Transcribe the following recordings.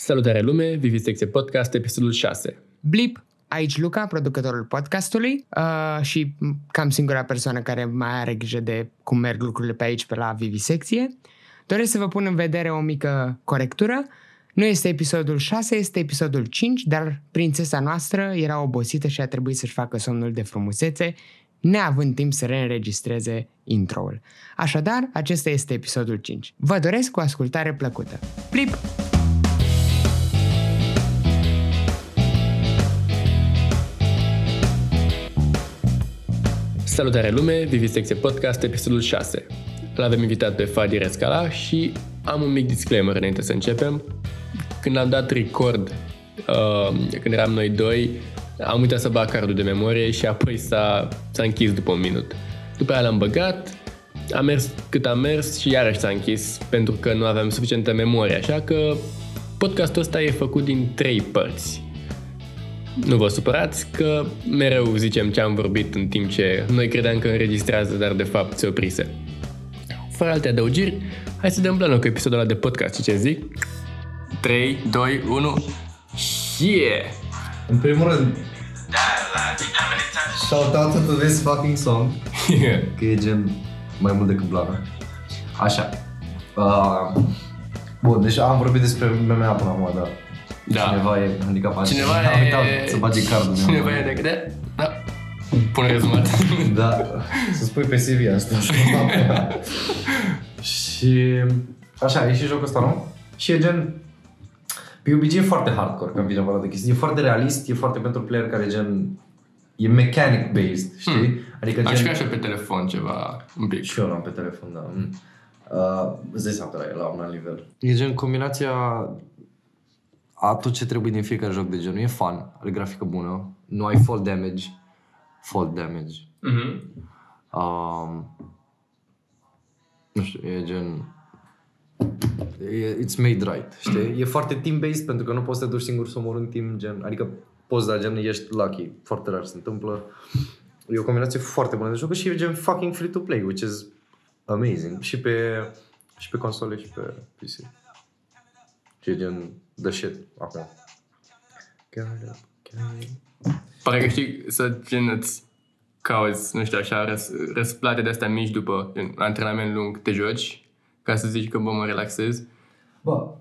Salutare lume, Vivisecție Podcast, episodul 6. Blip, aici Luca, producătorul podcastului uh, și cam singura persoană care mai are grijă de cum merg lucrurile pe aici, pe la Vivisecție. Doresc să vă pun în vedere o mică corectură. Nu este episodul 6, este episodul 5, dar prințesa noastră era obosită și a trebuit să-și facă somnul de frumusețe, neavând timp să reînregistreze intro-ul. Așadar, acesta este episodul 5. Vă doresc o ascultare plăcută. Plip! Salutare lume, Vivisecție Podcast, episodul 6. L avem invitat pe Fadi Rescala și am un mic disclaimer înainte să începem. Când am dat record, uh, când eram noi doi, am uitat să bag cardul de memorie și apoi s-a, s-a închis după un minut. După aia l-am băgat, a mers cât a mers și iarăși s-a închis pentru că nu aveam suficientă memorie, așa că podcastul ăsta e făcut din trei părți. Nu vă supărați că mereu zicem ce am vorbit în timp ce noi credeam că înregistrează, dar de fapt se oprise. Fără alte adăugiri, hai să dăm planul cu episodul ăla de podcast, ce zic? 3, 2, 1, yeah! În primul rând, shout out to this fucking song, că e gen mai mult decât blană. Așa. Uh, bun, deci am vorbit despre MMA până acum, dar Da. cineva e handicapat. Cineva și a e... uitat să bage cardul. meu. Cineva e de... de... Da. Pune rezumat. Da, să spui pe CV asta. și așa, e și jocul ăsta, nu? Și e gen... PUBG e foarte hardcore când vine vorba de chestii. E foarte realist, e foarte pentru player care gen... E mechanic based, știi? Hmm. Adică Aș gen... vrea și eu pe telefon ceva, un pic. Și eu l-am pe telefon, da. Mm. Uh, îți dai seama că la, la un alt nivel. E gen combinația a tot ce trebuie din fiecare joc de genul. E fun, are grafică bună, nu ai fall damage, fall damage. Mhm. Um, nu știu, e gen... E, it's made right, știi? E foarte team-based pentru că nu poți să te duci singur să omori în team, gen, adică poți, dar gen ești lucky, foarte rar se întâmplă. E o combinație foarte bună de joc și e gen fucking free to play, which is amazing. Și pe, și pe console și pe PC. Și e gen the shit acum. God, okay. Pare că știi să gen îți cauți, nu știu așa, răs, răsplate de astea mici după un antrenament lung, te joci, ca să zici că bă, mă relaxez. Bă,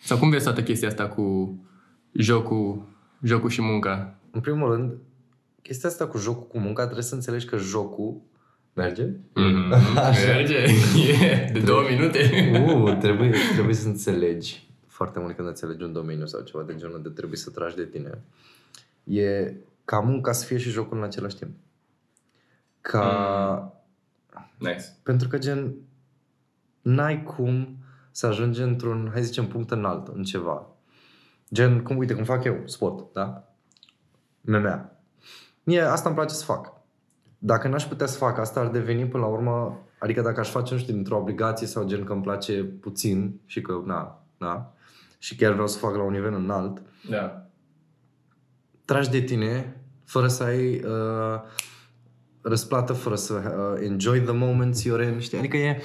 Sau cum vezi toată chestia asta cu jocul, jocul și munca? În primul rând, chestia asta cu jocul cu munca, trebuie să înțelegi că jocul merge. Mm-hmm. Așa. Merge, yeah, de două minute. Uh, trebuie, trebuie să înțelegi foarte mult când înțelegi un domeniu sau ceva de genul de trebuie să tragi de tine. E ca munca să fie și jocul în același timp. Ca... Nice. Pentru că gen n-ai cum să ajungi într-un, hai să zicem, punct înalt în ceva. Gen, cum, uite, cum fac eu, sport, da? MMA. Mie asta îmi place să fac. Dacă n-aș putea să fac asta, ar deveni până la urmă, adică dacă aș face, nu știu, dintr-o obligație sau gen că îmi place puțin și că, na, na, și chiar vreau să fac la un nivel înalt, Da. tragi de tine fără să ai uh, răsplată, fără să uh, enjoy the moments you're in, știi? Adică e,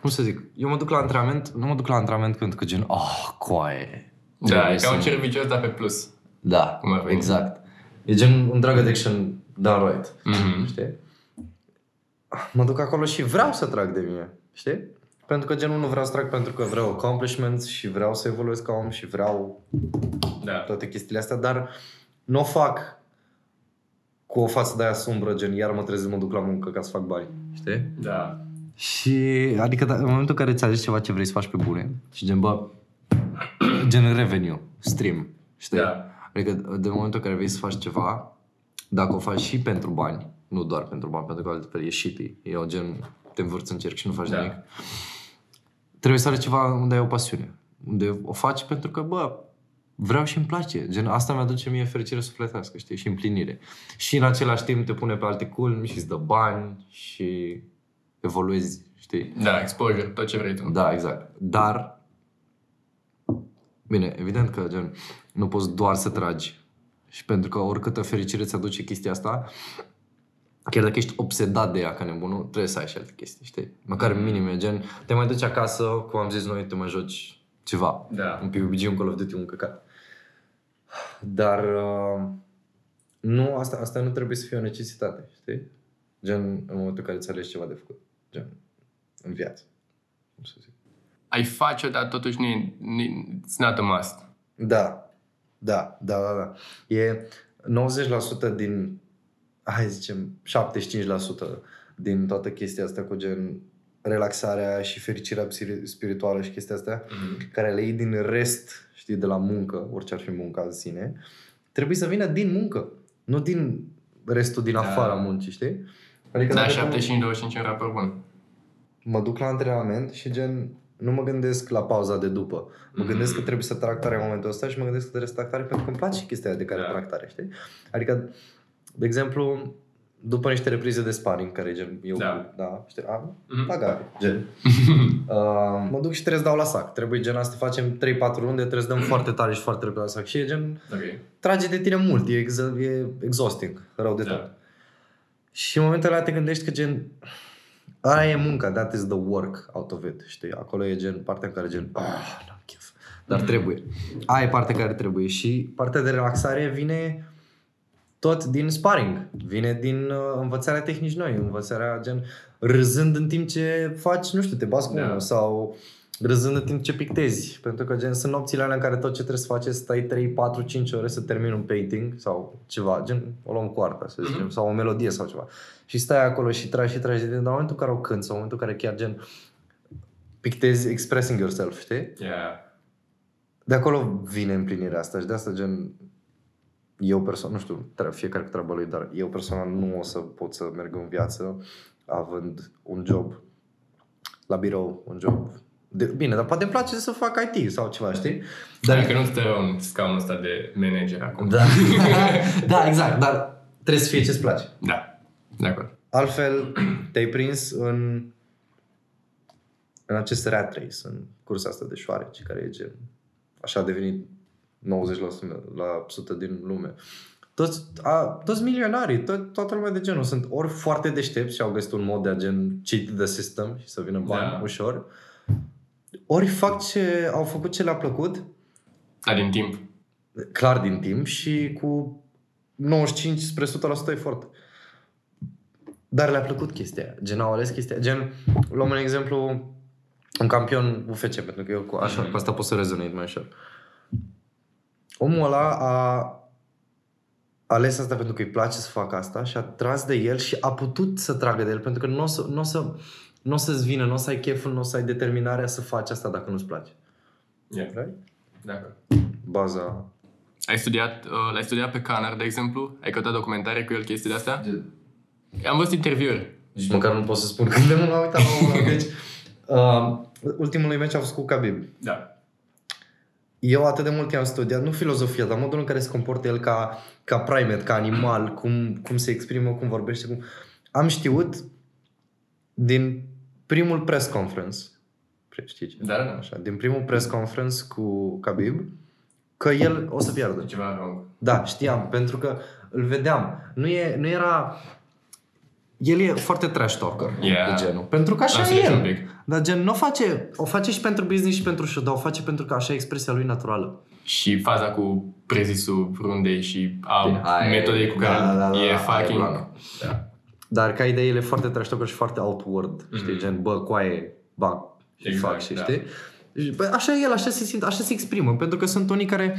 cum să zic, eu mă duc la antrenament, nu mă duc la antrenament pentru că gen, oh, coaie. Da, Trebuie e ca un să- serviciu ăsta pe plus. Da, Cum ar veni. exact. E gen un drug addiction done right. Mhm. Știi? Mă duc acolo și vreau să trag de mine. Știi? Pentru că genul nu vreau să trag pentru că vreau accomplishments și vreau să evoluez ca om și vreau Da. toate chestiile astea, dar nu o fac cu o față de aia sumbră, gen iar mă trezesc, mă duc la muncă ca să fac bani. Știi? Da. Și, adică da, în momentul în care îți alegi ceva ce vrei să faci pe bune și gen, bă, gen revenue, stream, știi? Da. Adică de momentul în care vrei să faci ceva, dacă o faci și pentru bani, nu doar pentru bani, pentru că altfel e shitty, e o gen, te învârți în cerc și nu faci Da. nimic. Trebuie să ai ceva unde ai o pasiune, unde o faci pentru că, bă, vreau și îmi place. Gen, asta mi-aduce mie fericire sufletească, știi, și împlinire. Și în același timp te pune pe alte culmi și îți dă bani și evoluezi, știi? Da, exposure, tot ce vrei tu. Da, exact. Dar, bine, evident că gen, nu poți doar să tragi. Și pentru că oricâtă fericire ți aduce chestia asta, chiar dacă ești obsedat de ea ca nebunul, trebuie să ai și alte chestii, știi? Măcar minime, gen, te mai duci acasă, cum am zis noi, te mai joci ceva. Da. Un PUBG, un Call of Duty, un căcat. Dar uh, nu, asta, asta nu trebuie să fie o necesitate, știi? Gen, în momentul în care îți alegi ceva de făcut. Gen, în viață. Cum să zic. Ai face-o, dar totuși nu e, nu e- it's not a must. Da, da, da, da, da. E 90% din, hai să zicem, 75% din toată chestia asta cu gen relaxarea și fericirea psiri- spirituală și chestia astea, Mm-hmm. care le iei din rest, știi, de la muncă, orice ar fi munca în sine, trebuie să vină din muncă, nu din restul din Da. afara muncii, știi? Adică Da, dacă 75 25 e un raport bun. mă duc la antrenament și gen nu mă gândesc la pauza de după. Mă Mhm. gândesc că trebuie să trag tare în momentul ăsta și mă gândesc că trebuie să trag tare pentru că îmi place chestia aia de care Da. trag tare, știi? Adică, de exemplu, după niște reprize de sparring, care e gen, eu, Da. da știi, a, Mhm. la gare, gen. uh, mă duc și trebuie să dau la sac. Trebuie gen asta, facem 3-4 runde, trebuie să dăm foarte tare și foarte repede la sac. Și e gen, Ok. trage de tine mult, e, ex- e exhausting, rău de Da. tot. Și în momentul ăla te gândești că gen, aia e munca, that is the work out of it, știi? Acolo e gen partea în care gen, ah, n-am chef. Dar trebuie. Aia e partea care trebuie și partea de relaxare vine tot din sparring. Vine din uh, învățarea tehnici noi, învățarea gen râzând în timp ce faci, nu știu, te bați cu Da. unul sau râzând în timp ce pictezi. Pentru că gen sunt nopțile alea în care tot ce trebuie să faci e să stai 3, 4, 5 ore să termini un painting sau ceva, gen o luăm cu arta, să zicem, Mhm. sau o melodie sau ceva. Și stai acolo și tragi și tragi, dar în momentul în care o cânti sau în momentul în care chiar gen pictezi expressing yourself, știi? Yeah. De acolo vine împlinirea asta și de asta gen eu personal, nu știu, tre- fiecare cu treaba lui, dar eu personal nu o să pot să merg în viață având un job la birou, un job de, bine, dar poate îmi place să fac IT sau ceva, știi? Dar că nu stă în scaunul ăsta de manager acum. Da, da, exact, dar trebuie să fie ce-ți place. Da. De acord. Altfel, te-ai prins în, în acest rat race, în cursa asta de șoareci, care e gen, așa a devenit 90% la sută din lume. Toți, a, toți milionarii, tot, toată lumea de genul sunt ori foarte deștepți și au găsit un mod de a gen cheat the system și să vină bani Da. ușor, ori fac ce, au făcut ce le-a plăcut, Dar din timp. clar din timp și cu 95 spre 100% efort. Dar le-a plăcut chestia aia. Gen, au ales chestia aia. Gen, luăm un exemplu, un campion UFC, pentru că eu cu, așa, Mhm. cu asta pot să rezonez mai ușor. Omul ăla a ales asta pentru că îi place să facă asta și a tras de el și a putut să tragă de el pentru că nu o să, n-o să, n-o să-ți vină, nu o să ai cheful, nu o să ai determinarea să faci asta dacă nu-ți place. Yeah. Right? De acord. Baza Ai studiat, uh, l-ai studiat pe Canner, de exemplu? Ai căutat documentare cu el, chestii de astea? Am văzut interviuri. Nici măcar nu pot să spun când de mult m-am uitat la omul ăla. Deci, uh, ultimul lui meci a fost cu Khabib. Da. Eu atât de mult i-am studiat, nu filozofia, dar modul în care se comportă el ca, ca primate, ca animal, cum, cum se exprimă, cum vorbește. Cum... Am știut din primul press conference, știi ce? Da, da, da. Așa, din primul press conference cu Khabib, că el o să piardă. Ceva wrong. Da, știam, pentru că îl vedeam. Nu, e, nu era... El e foarte trash talker Yeah. de genul. Pentru că așa Am e înțeles el. un pic. Dar gen, nu o face, o face și pentru business și pentru show, dar o face pentru că așa e expresia lui naturală. Și faza cu prezisul rundei și a Bine, aia e- metodei cu care da, da, da, e aia e fucking... planul. Da. Dar ca idee, el e foarte trash talker și foarte outward. Mhm. Știi, gen, bă, coaie, bag și Exact, fac și da. știi? Și, Bă, așa e el, așa se simt, așa se exprimă. Pentru că sunt unii care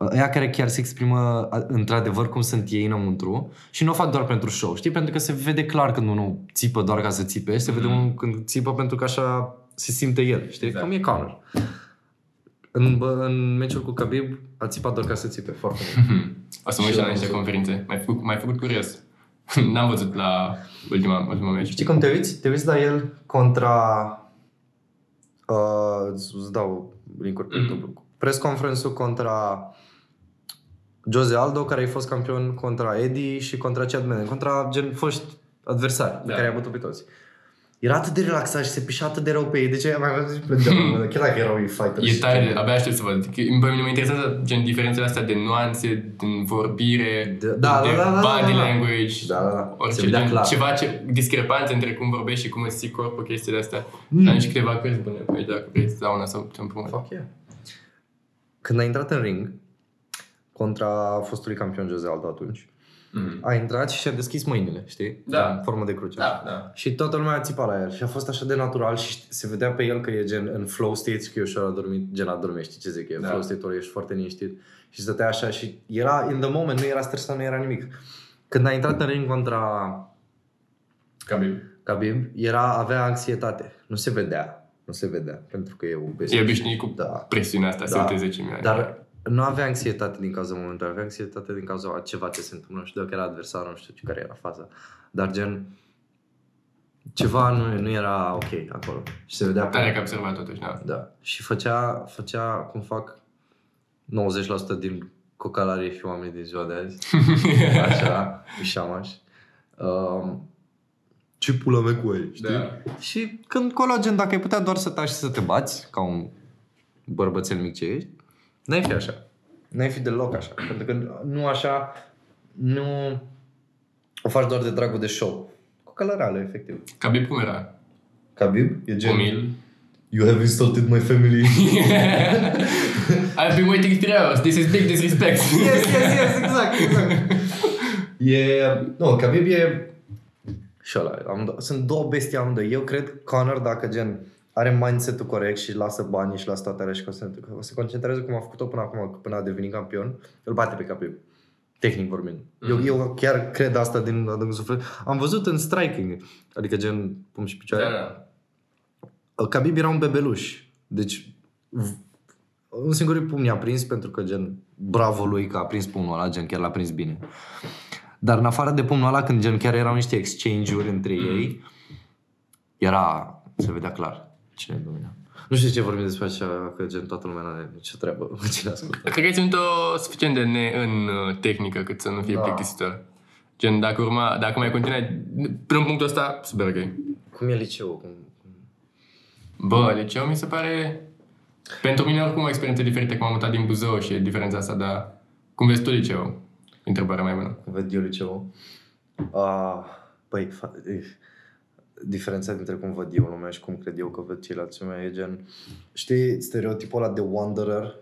ăia care chiar se exprimă a, într-adevăr cum sunt ei înăuntru și nu o fac doar pentru show, știi? Pentru că se vede clar când unul țipă doar ca să țipe și se vede Mhm. unul când țipă pentru că așa se simte el, știi? Exact. Cum e Conor. În, bă, în meciul cu Khabib a țipat doar ca să țipe foarte mult. O să mă uit Și și la eu am niște văzut. conferințe. M-ai făcut, m-ai făcut curios. N-am văzut la ultima, ultima meci. Știi cum te uiți? Te uiți la el contra... Uh, îți îți dau link-uri pe Mhm. YouTube. Press conference-ul contra Jose Aldo, care a fost campion contra Eddie și contra Chad Mendes, contra gen foști adversari pe Da. care i-a bătut pe toți. era atât de relaxat și se pișa atât de rău pe ei. De ce mai văzut și plângeam? Chiar dacă erau ei fighter. E tare, de, abia aștept să văd. Că, Pe mine mă interesează gen diferențele astea de nuanțe, din vorbire, Da, da, de da, da, da, body da, da. language, Da, da, da. orice Se vedea gen, clar. ceva ce, discrepanțe între cum vorbești și cum îți ții corpul, chestiile astea. Mm. Mm. Am și câteva cărți bune pe aici, dacă vrei să dau una sau să împrumut. Fuck yeah. Când a intrat în ring, contra fostului campion Jose Aldo atunci, Mm. a intrat și și-a deschis mâinile, știi? Da. În formă de cruce. Da, da. Și toată lumea a țipat la el și a fost așa de natural și se vedea pe el că e gen în flow state și că e ușor adormit, gen adormit, știi ce zic, e Da. flow state-ul ești foarte liniștit și stătea așa și era in the moment, nu era stresat, nu era nimic. Când a intrat în ring contra Khabib. Khabib, era, avea anxietate, nu se vedea, nu se vedea, pentru că e obes. E obișnuit cu Da. presiunea asta, să Da. uite 10 milioane. Dar nu avea anxietate din cauza momentului, avea anxietate din cauza a ceva ce se întâmplă, nu știu dacă era adversar, nu știu ce care era faza. Dar gen, ceva nu, nu era ok acolo. Și se vedea Tare că ai observat totuși, da. Da. Și făcea, făcea cum fac 90% din cocalarii și oamenii din ziua de azi. Așa, șamaș. Um, ce pula mea cu ei, știi? Da. Și când colagen, dacă ai putea doar să taci și să te bați, ca un bărbățel mic ce ești, n-ai fi așa. N-ai fi deloc așa. Pentru că nu așa, nu o faci doar de dragul de show. Cu călărală, efectiv. Khabib cum era? Khabib e gen... Umil. You have insulted my family. I've been waiting three hours. This is big disrespect. yes, yes, yes, exact, exact. E, nu, Khabib e și ăla, am, sunt două bestii amândoi. Eu cred Conor dacă gen are mindset-ul corect și lasă banii și lasă toate alea și că se, că se concentrează cum a făcut-o până acum, până a devenit campion, îl bate pe Khabib. Tehnic vorbind. Mm. Eu, eu chiar cred asta din adâncul suflet. Am văzut în striking, adică gen pum și picioare. Da, da. Khabib era un bebeluș. Deci v- un singur pumn i-a prins pentru că gen bravo lui că a prins pumnul ăla, gen chiar l-a prins bine. Dar în afară de pumnul ăla, când gen chiar erau niște exchange-uri între ei, era, se vedea clar cine domina. Nu știu ce vorbim despre așa, că gen toată lumea nu are nicio treabă cu cine ascultă. Cred că ai ținut-o suficient de ne în uh, tehnică cât să nu fie Da. plictisitor. Gen, dacă urma, dacă mai continuai până în punctul ăsta, super ok. Cum e liceul? Cum... Bă, liceu mi se pare... Pentru mine oricum o experiență diferită, că m-am mutat din Buzău și e diferența asta, dar cum vezi tu liceu? Întrebarea mai bună. Cum ved eu liceul? Uh, păi, fa- e, diferența dintre cum văd eu lumea și cum cred eu că văd ceilalți lumea e gen... Știi stereotipul ăla de wanderer?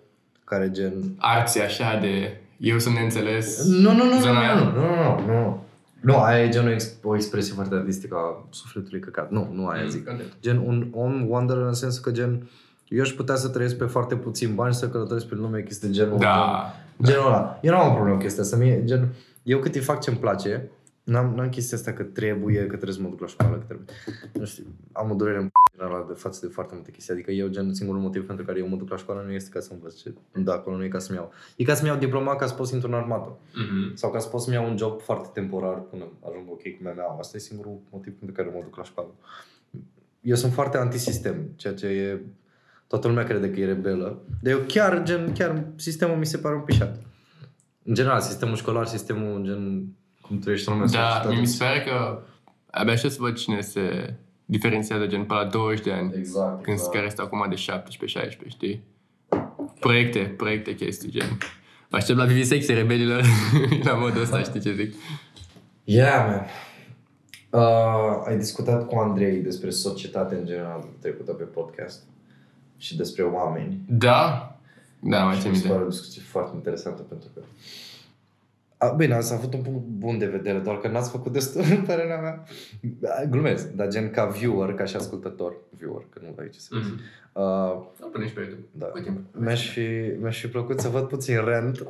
Care gen... Arții așa de... Eu sunt neînțeles. Nu, nu, nu, nu, Zona aia. nu, nu, nu, nu, nu. Nu, aia e gen o, ex- o expresie foarte artistică a sufletului căcat. Nu, nu aia zic. Gen un om wanderer în sensul că gen eu aș putea să trăiesc pe foarte puțin bani și să călătoresc prin lume chestii de genul. Da. Gen, genul ăla. Eu nu am o problemă cu chestia asta. Mie, gen, eu cât îi fac ce-mi place, n-am, n-am chestia asta că trebuie, că trebuie să mă duc la școală, că trebuie. Nu știu, am o durere în general de față de foarte multe chestii. Adică eu, gen, singurul motiv pentru care eu mă duc la școală nu este ca să învăț ce da, acolo nu e ca să-mi iau. E ca să-mi iau diploma ca să pot să intru în armată. Mhm. Sau ca să pot să-mi iau un job foarte temporar până ajung ok cu mea. Asta e singurul motiv pentru care mă duc la școală. Eu sunt foarte antisistem, ceea ce e... Toată lumea crede că e rebelă. Dar eu chiar, gen, chiar sistemul mi se pare un pișat. În general, sistemul școlar, sistemul, gen, cum trăiește lumea. în Da, societate. mie mi se pare că abia așa să văd cine se diferențiază gen pe la 20 de ani. Exact, Când exact. care este acum de 17-16, știi? Proiecte, proiecte, chestii, gen. Mă aștept la vivisecție rebelilor la modul ăsta, știi ce zic? Yeah, man. Uh, ai discutat cu Andrei despre societate în general trecută pe podcast și despre oameni. Da? Da, mai țin Mi se pare minte. o discuție foarte interesantă pentru că... A, bine, ați avut un punct bun de vedere, doar că n-ați făcut destul în părerea mea. A, Glumesc, dar gen ca viewer, ca și ascultător, viewer, că nu ai ce să vezi. Mhm. Uh, Nu până și pe YouTube. da. Cu timp. Mi-aș fi, mi-aș fi plăcut să văd puțin rent.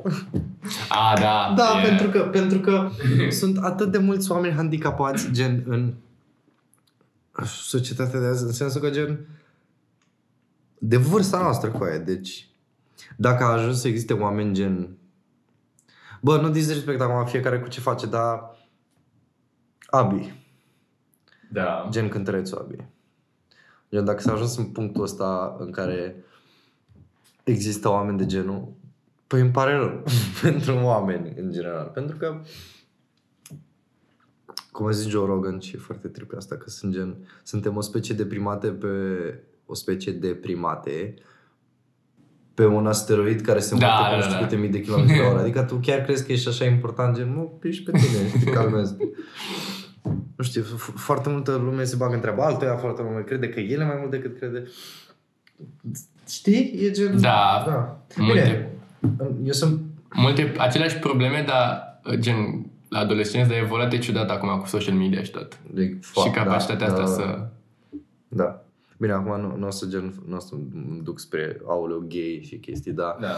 A, da. Da, e- pentru că, pentru că sunt atât de mulți oameni handicapați, gen, în societatea de azi, în sensul că, gen, de vârsta noastră cu aia. Deci, dacă a ajuns să existe oameni gen... Bă, nu disrespect acum fiecare cu ce face, dar... Abi. Da. Gen cântărețul Abi. Gen, dacă s-a ajuns în punctul ăsta în care există oameni de genul, păi îmi pare rău pentru oameni în general. Pentru că cum a zis Joe Rogan, și e foarte tripe asta, că sunt gen, suntem o specie de primate pe o specie de primate pe un asteroid care se Da, mută da, cu nu știu da. câte mii de kilometri pe oră. Adică tu chiar crezi că ești așa important, gen, mă, piși pe tine și te calmezi. Nu știu, f- foarte multă lume se bagă în treaba altuia, foarte multă lume crede că el e mai mult decât crede. Știi? E gen... Da. da. Multe. Bine, eu sunt... Multe, aceleași probleme, dar uh, gen la adolescenți, dar e evoluat ciudat acum cu social media și tot. De, și capacitatea asta să... Da. Bine, acum nu, nu o să gen, nu o să mă duc spre auleu gay și chestii, dar Da.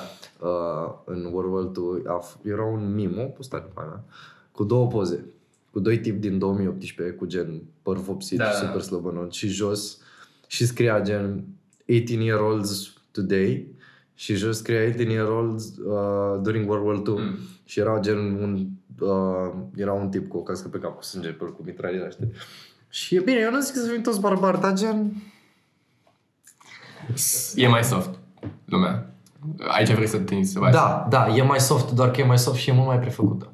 uh, în World War 2 a, f- era un mimo, postare pe mea, cu două poze. Cu doi tipi din 2018 cu gen păr vopsit Da, și da. super slăbănot și jos și scria gen 18 year olds today și jos scria 18 year olds uh, during World War 2 Mm. și era gen un uh, era un tip cu o cască pe cap cu sânge pe el, cu mitraliera, știi? Și e bine, eu nu zic să fim toți barbari, dar gen E mai soft lumea. Aici vrei să te să faci. Da, da, e mai soft, doar că e mai soft și e mult mai prefăcută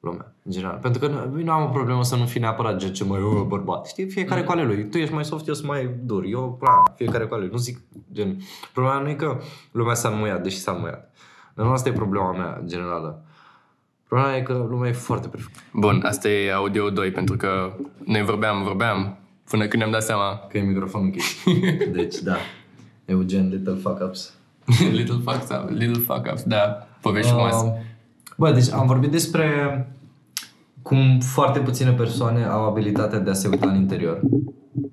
lumea, în general. Pentru că nu, nu am o problemă să nu fii neapărat gen ce mai uh, bărbat. Știi, fiecare cu ale lui. Tu ești mai soft, eu sunt mai dur. Eu, pra, fiecare cu ale lui. Nu zic, gen, problema nu e că lumea s-a înmuiat, deși s-a înmuiat. Dar nu asta e problema mea, generală. Problema e că lumea e foarte prefăcută. Bun, asta e audio 2, pentru că noi vorbeam, vorbeam, până când ne-am dat seama. Că e microfonul închis. Deci, da. Eugen, little fuck-ups. little fucks up, little fuck ups, da, povești frumoase. Uh, Bă, deci am vorbit despre cum foarte puține persoane au abilitatea de a se uita în interior.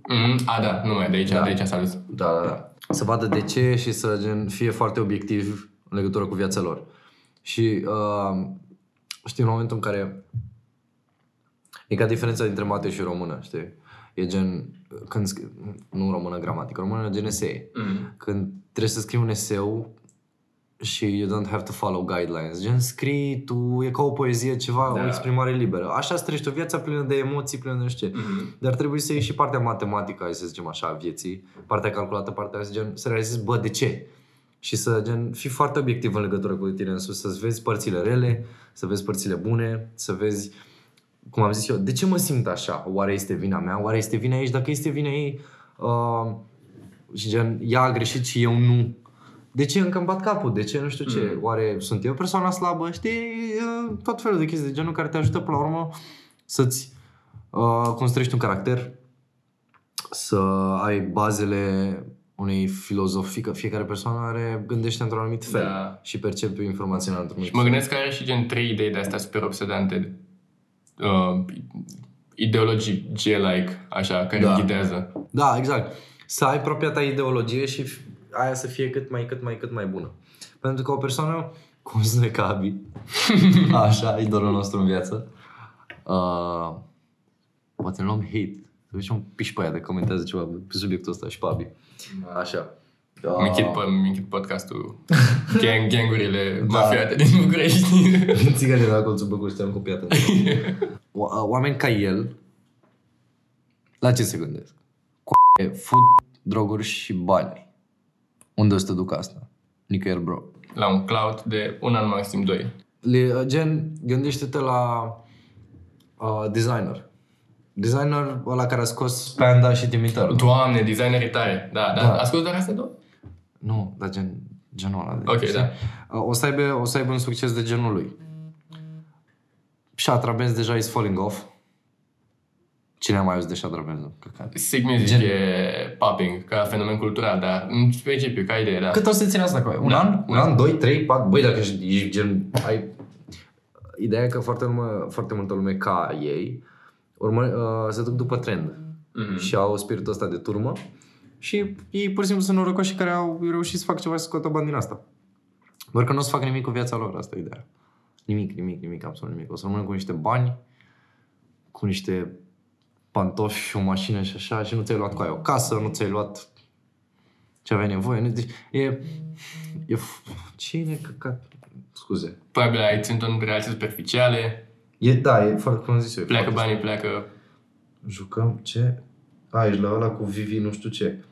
Mm, a, da, nu mai de aici, Da. de aici s-a dus. Da, da, da. Să vadă de ce și să gen, fie foarte obiectiv în legătură cu viața lor. Și uh, știi, în momentul în care e ca diferența dintre mate și română, știi? E gen, când, sc- nu română gramatică, română gen esee. Mm. Când trebuie să scrii un eseu și you don't have to follow guidelines. Gen, scrii tu, e ca o poezie, ceva, Da. o exprimare liberă. Așa îți trăiești o viață plină de emoții, plină de nu știu ce. Mm. Dar trebuie să ieși și partea matematică, hai să zicem așa, a vieții, partea calculată, partea gen, să realizezi, bă, de ce? Și să gen, fii foarte obiectiv în legătură cu tine în sus, să-ți vezi părțile rele, să vezi părțile bune, să vezi, cum am zis eu, de ce mă simt așa? Oare este vina mea? Oare este vina ei? Și dacă este vina ei, uh, și gen, ea a greșit și eu nu. De ce încă îmi bat capul? De ce nu știu ce? Mm. Oare sunt eu persoana slabă? Știi, uh, tot felul de chestii de genul care te ajută până la urmă să-ți uh, construiești un caracter, să ai bazele unei filozofii, că fiecare persoană are, gândește într-un anumit fel Da. și percepe informația într-un anumit Și mă fel. gândesc că are și gen trei idei de astea super obsedante. Uh, ideologii G-like, așa, care Da. da. ghidează. Da, exact. Să ai propria ta ideologie și f- aia să fie cât mai, cât mai, cât mai bună. Pentru că o persoană, cum zic noi ca Abi, așa, idolul nostru în viață, uh, poate ne luăm hate. Să vezi un piș pe aia de comentează ceva pe subiectul ăsta și pe Abi. Așa. Uh, Mi închid, po- mi închid podcastul gang, gangurile Da. mafiate din București. Țigane de la colțul Băcuș, te-am copiat. O- Oameni ca el, la ce se gândesc? Cu fut, droguri și bani. Unde o să te duc asta? Nicăieri, bro. La un cloud de un an, maxim doi. Le, gen, gândește-te la uh, designer. Designer ăla care a scos Panda și Timitar. Doamne, designerii tare. Da, da. Da. da. Ascult doar astea două? Nu, dar gen, genul ăla. De, Ok, știi? da. Uh, O să, aibă, o să aibă un succes de genul lui. Shatra Benz deja is falling off. Cine a mai auzit de Shatra Benz? Căcat. Sick Music Gen- e popping ca fenomen cultural, dar în principiu, ca idee, da. Cât o să ține asta cu Un Da. an? Un an, doi, trei, patru? Băi, dacă ești, ești gen... Ai... Ideea e că foarte, lume, foarte multă lume ca ei urmă, uh, se duc după trend Mhm. și au spiritul ăsta de turmă și ei pur și simplu sunt norocoși care au reușit să facă ceva și să scoată bani din asta. Doar că nu o să facă nimic cu viața lor, asta e ideea. Nimic, nimic, nimic, absolut nimic. O să rămână cu niște bani, cu niște pantofi și o mașină și așa și nu ți-ai luat cu aia o casă, nu ți-ai luat ce aveai nevoie. Nu- Deci, e, e, f- cine căcat? Scuze. Probabil ai ținut în relații superficiale, E, da, e foarte, cum am zis eu. e pleacă foarte- banii, pleacă... Jucăm ce? A, ești la ăla cu Vivi nu știu ce.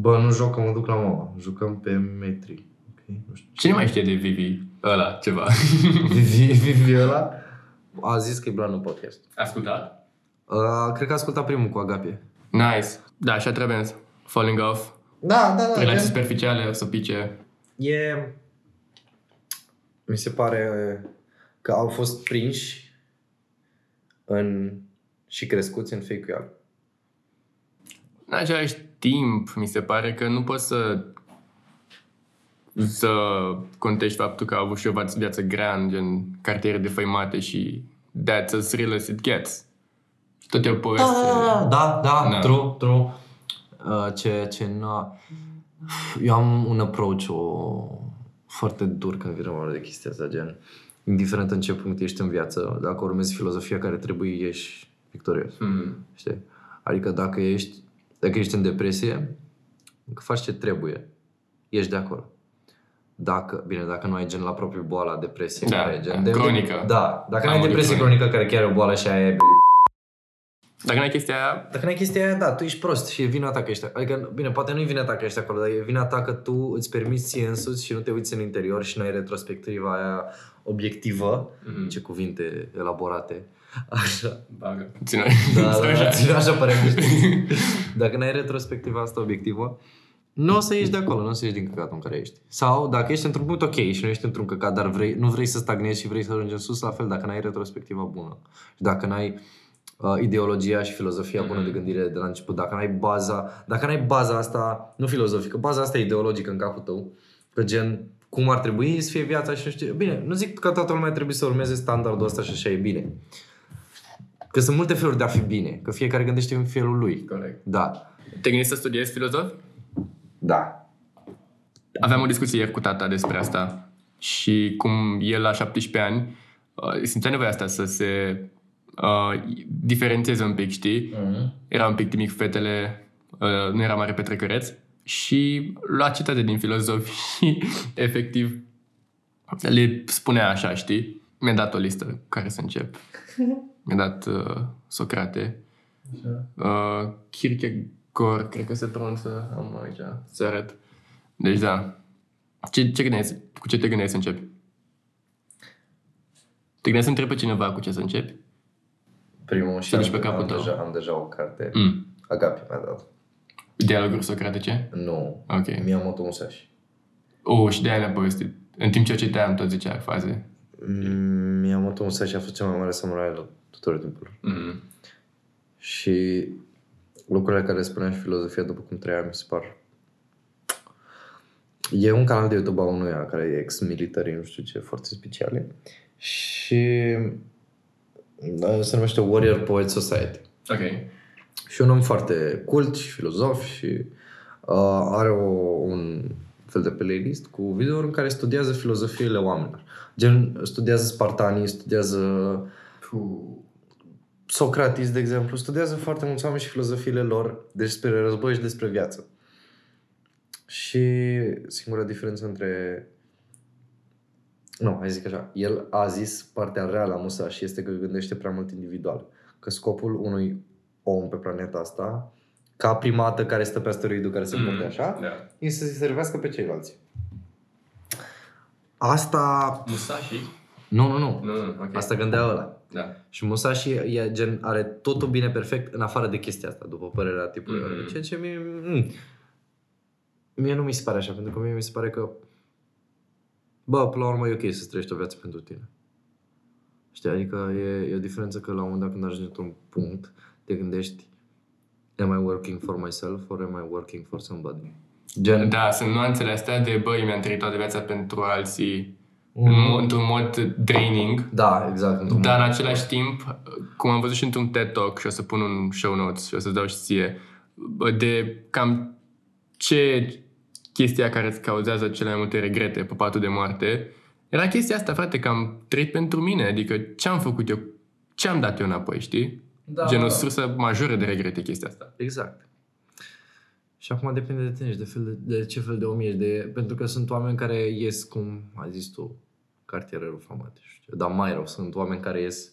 Bă, nu joc, că mă duc la mama. Jucăm pe metri. Ok, nu știu. Cine mai știe de Vivi ăla, ceva? Vivi, Vivi ăla a zis că e blană în podcast. Ascultat? Uh, cred că a ascultat primul cu Agapie. Nice. Da, așa trebuie. Falling off. Da, da, da. Relații gen- superficiale, o să pice. E... Mi se pare că au fost prinși în... și crescuți în fake În același timp, mi se pare că nu poți să să contești faptul că au avut și o viață- viață grea în gen cartiere defăimate și that's as real as it gets. Și tot e o poveste. Da, da, da, Da. true, true. Uh, ce, ce nu... Eu am un approach o, foarte dur când vine vorba de chestia asta, gen, indiferent în ce punct ești în viață, dacă urmezi filozofia care trebuie, ești victorios. Mm. Știi? Adică dacă ești, dacă ești în depresie, că faci ce trebuie, ești de acolo. Dacă, bine, dacă nu ai gen la propriu boala, depresie, Da, care e gen da, de, cronică. Da, dacă nu Am ai o depresie cronică. cronică care chiar e o boală și aia e Dacă n-ai chestia aia, dacă n-ai chestia aia, da, tu ești prost și e vina ta că ești Adică, bine, poate nu e vina ta că ești acolo, dar e vina ta că tu îți permiți ție însuți și nu te uiți în interior și nu ai retrospectiva aia obiectivă. Mhm. Ce cuvinte elaborate. Așa. bagă. Ține. Da, da, Așa. da, ține așa pare că știi. Dacă n-ai retrospectiva asta obiectivă, nu o să ieși de acolo, nu o să ieși din căcatul în care ești. Sau dacă ești într-un punct ok și nu ești într-un căcat, dar vrei, nu vrei să stagnezi și vrei să ajungi în sus, la fel, dacă n-ai retrospectiva bună. Și dacă n-ai uh, ideologia și filozofia bună de gândire de la început, dacă n-ai baza, dacă n-ai baza asta, nu filozofică, baza asta ideologică în capul tău, că gen, cum ar trebui să fie viața și nu știu. ce. Bine, nu zic că toată lumea trebuie să urmeze standardul ăsta și așa e bine. Că sunt multe feluri de a fi bine, că fiecare gândește în felul lui. Corect. Da. Te gândești să studiezi filozof? Da. Aveam o discuție ieri cu tata despre asta și cum el la 17 ani uh, simțea nevoia asta să se uh, diferențieze un pic, știi? Mm-hmm. Era un pic timic cu fetele, uh, nu era mare petrecăreț și lua citate din filozofi și efectiv le spunea așa, știi? Mi-a dat o listă cu care să încep. Mi-a dat uh, Socrate, uh, Kierkegaard, cred că se pronunță, am aici, să arăt. Deci da. Ce, ce gândești? Cu ce te gândești să începi? Te gândești să întrebi pe cineva cu ce să începi? Primul și Să duci am, pe capul am, tău. deja, am deja o carte. Mm. Agapi mi-a dat. Dialoguri socratice? Nu. Ok. Miyamoto Musashi. Oh, și de-aia mi-a povestit. În timp ce o citeam, tot zicea faze. Mm, Miyamoto Musashi a fost cel mai mare samurai la tuturor timpul. Mm. Și lucrurile care spunea și filozofia după cum trăia mi se par E un canal de YouTube a unuia care e ex-military, nu știu ce, foarte speciale. Și da, se numește Warrior Poet Society. Ok. Și un om foarte cult și filozof și uh, are o, un fel de playlist cu videouri în care studiază filozofiile oamenilor. Gen, studiază spartanii, studiază Puh. Socrates, de exemplu, studiază foarte mulți oameni și filozofiile lor despre război și despre viață. Și singura diferență între... Nu, hai zic așa. El a zis partea reală a Musashi este că gândește prea mult individual. Că scopul unui om pe planeta asta, ca primată care stă pe asteroidul care se Mm, mm. așa, da. e să se servească pe ceilalți. Asta... Musashi? Nu, nu, nu. Nu, nu, ok. Asta gândea ăla. Da. Și Musashi e gen, are totul bine perfect în afară de chestia asta, după părerea tipului. Mhm. Mm-hmm. Ceea ce mie, mm, mie nu mi se pare așa, pentru că mie mi se pare că bă, până la urmă e ok să trăiești o viață pentru tine. Știi, adică e, e o diferență că la un moment dat când ajungi într-un punct, te gândești Am I working for myself or am I working for somebody? Gen, Da, sunt nuanțele astea de, băi, mi-am trăit toată viața pentru alții Mm. în- într-un mod draining, da, exact. într-un dar în mod. același timp, cum am văzut și într-un TED Talk și o să pun un show notes și o să-ți dau și ție, bă, de cam ce chestia care îți cauzează cele mai multe regrete pe patul de moarte, era chestia asta, frate, că am trăit pentru mine, adică ce am făcut eu, ce am dat eu înapoi, știi? Da, Gen o da. sursă majoră de regrete chestia asta. Exact. Și acum depinde de tine și de, fel de, de ce fel de om ești. De, pentru că sunt oameni care ies, cum ai zis tu, cartiere reformate. Știu, dar mai rău, sunt oameni care ies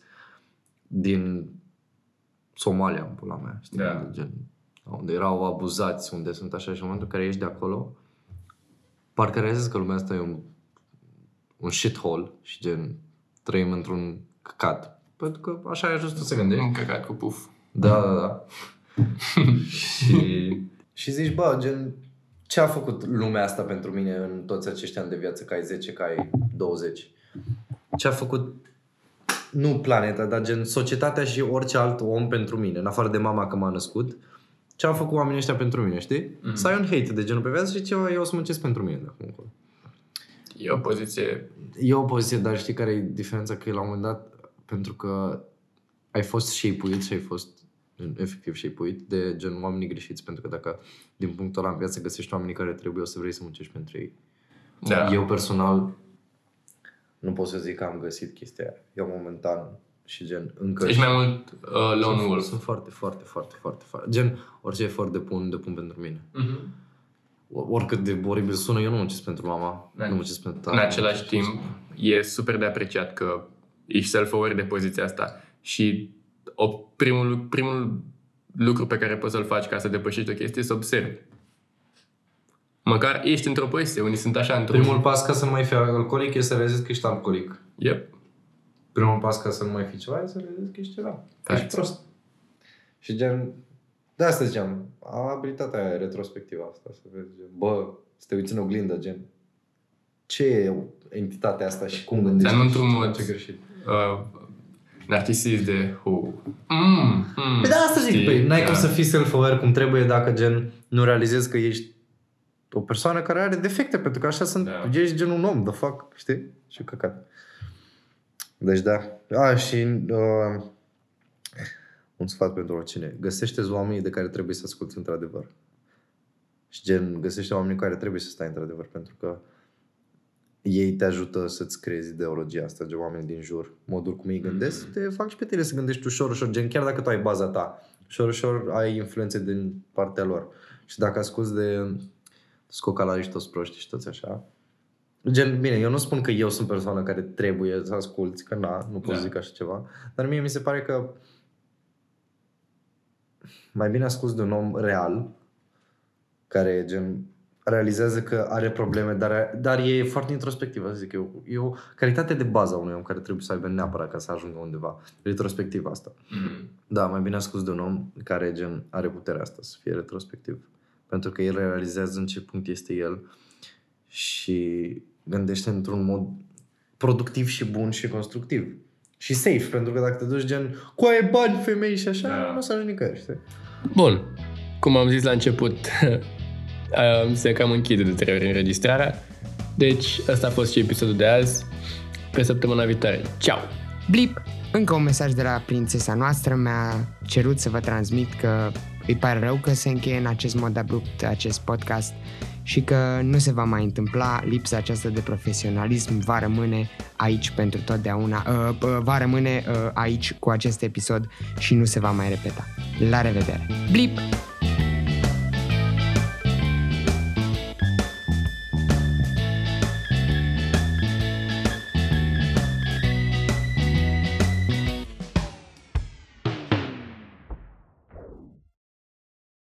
din Somalia, în pula mea. Știi? Da. Unde, gen, unde erau abuzați, unde sunt așa și în momentul în care ieși de acolo, parcă realizezi că lumea asta e un, un shithole și gen trăim într-un căcat. Pentru că așa ai ajuns tu să gândești. Un căcat cu puf. Da, da, da. și, și zici, bă, gen, ce a făcut lumea asta pentru mine în toți acești ani de viață, că ai 10, că ai 20? Ce a făcut nu planeta, dar gen societatea și orice alt om pentru mine, în afară de mama că m-a născut, ce au făcut oamenii ăștia pentru mine, știi? Mm-hmm. Să ai un hate de genul pe viață și ceva, eu o să muncesc pentru mine de acum încolo. E o poziție... E o poziție, dar știi care e diferența? Că la un moment dat, pentru că ai fost shape și ai fost efectiv shape de gen oamenii greșiți, pentru că dacă din punctul ăla în viață găsești oamenii care trebuie, o să vrei să muncești pentru ei. Da. Eu personal nu pot să zic că am găsit chestia aia. Eu momentan și gen încă... Ești mai mult uh, lone sunt, wolf. Sunt foarte, foarte, foarte, foarte, foarte. Gen, orice efort depun, depun pentru mine. Mm-hmm. Oricât de oribil sună, eu nu muncesc pentru mama. Da. Nu muncesc pentru tata. În același timp, e super de apreciat că ești self-aware de poziția asta și o, primul, primul lucru pe care poți să-l faci ca să depășești o chestie e să observi. Măcar ești într-o poziție, unii sunt așa într-o... Primul pas ca să nu mai fii alcoolic e să realizezi că ești alcoolic. Yep. Primul pas ca să nu mai fii ceva e să realizezi că ești ceva. Că ești prost. Și gen, de asta ziceam, am abilitatea aia retrospectivă asta, să vezi, gen, bă, să te uiți în oglindă, gen, ce e entitatea asta și cum gândești? Dar nu într-un mod ce greșit. Uh, narcisist de hu. Mm, mm, păi da, asta zic, păi, n-ai da. cum să fii self-aware cum trebuie dacă gen nu realizezi că ești o persoană care are defecte, pentru că așa sunt, da. ești gen un om, the fuck, știi? Și căcat. Deci da. A, și uh, un sfat pentru oricine. Găsește oamenii de care trebuie să asculti într-adevăr. Și gen, găsește oamenii care trebuie să stai într-adevăr, pentru că ei te ajută să-ți crezi ideologia asta, gen oamenii din jur. Modul cum ei gândesc, mm-hmm. te fac și pe tine să gândești ușor, ușor, gen chiar dacă tu ai baza ta, ușor, ușor ai influențe din partea lor. Și dacă asculti de scocalari și toți proști și toți așa, Gen, bine, eu nu spun că eu sunt persoana care trebuie să asculti, că na, nu pot da. zic așa ceva, dar mie mi se pare că mai bine asculti de un om real, care gen realizează că are probleme, dar, dar e foarte introspectiv, să zic eu. E o calitate de bază a unui om care trebuie să aibă neapărat ca să ajungă undeva. Retrospectiv asta. Mm-hmm. Da, mai bine ascult de un om care gen are puterea asta să fie retrospectiv. Pentru că el realizează în ce punct este el și gândește într-un mod productiv și bun și constructiv. Și safe, pentru că dacă te duci gen cu ai bani, femei și așa, da. nu o să ajungi nicăieri, știi? Bun. Cum am zis la început, se cam închide de trei ori înregistrarea. Deci, ăsta a fost și episodul de azi. Pe săptămâna viitoare. Ciao! Blip! Încă un mesaj de la prințesa noastră mi-a cerut să vă transmit că îi pare rău că se încheie în acest mod abrupt acest podcast și că nu se va mai întâmpla, lipsa aceasta de profesionalism va rămâne aici pentru totdeauna, uh, uh, va rămâne uh, aici cu acest episod și nu se va mai repeta. La revedere! Blip!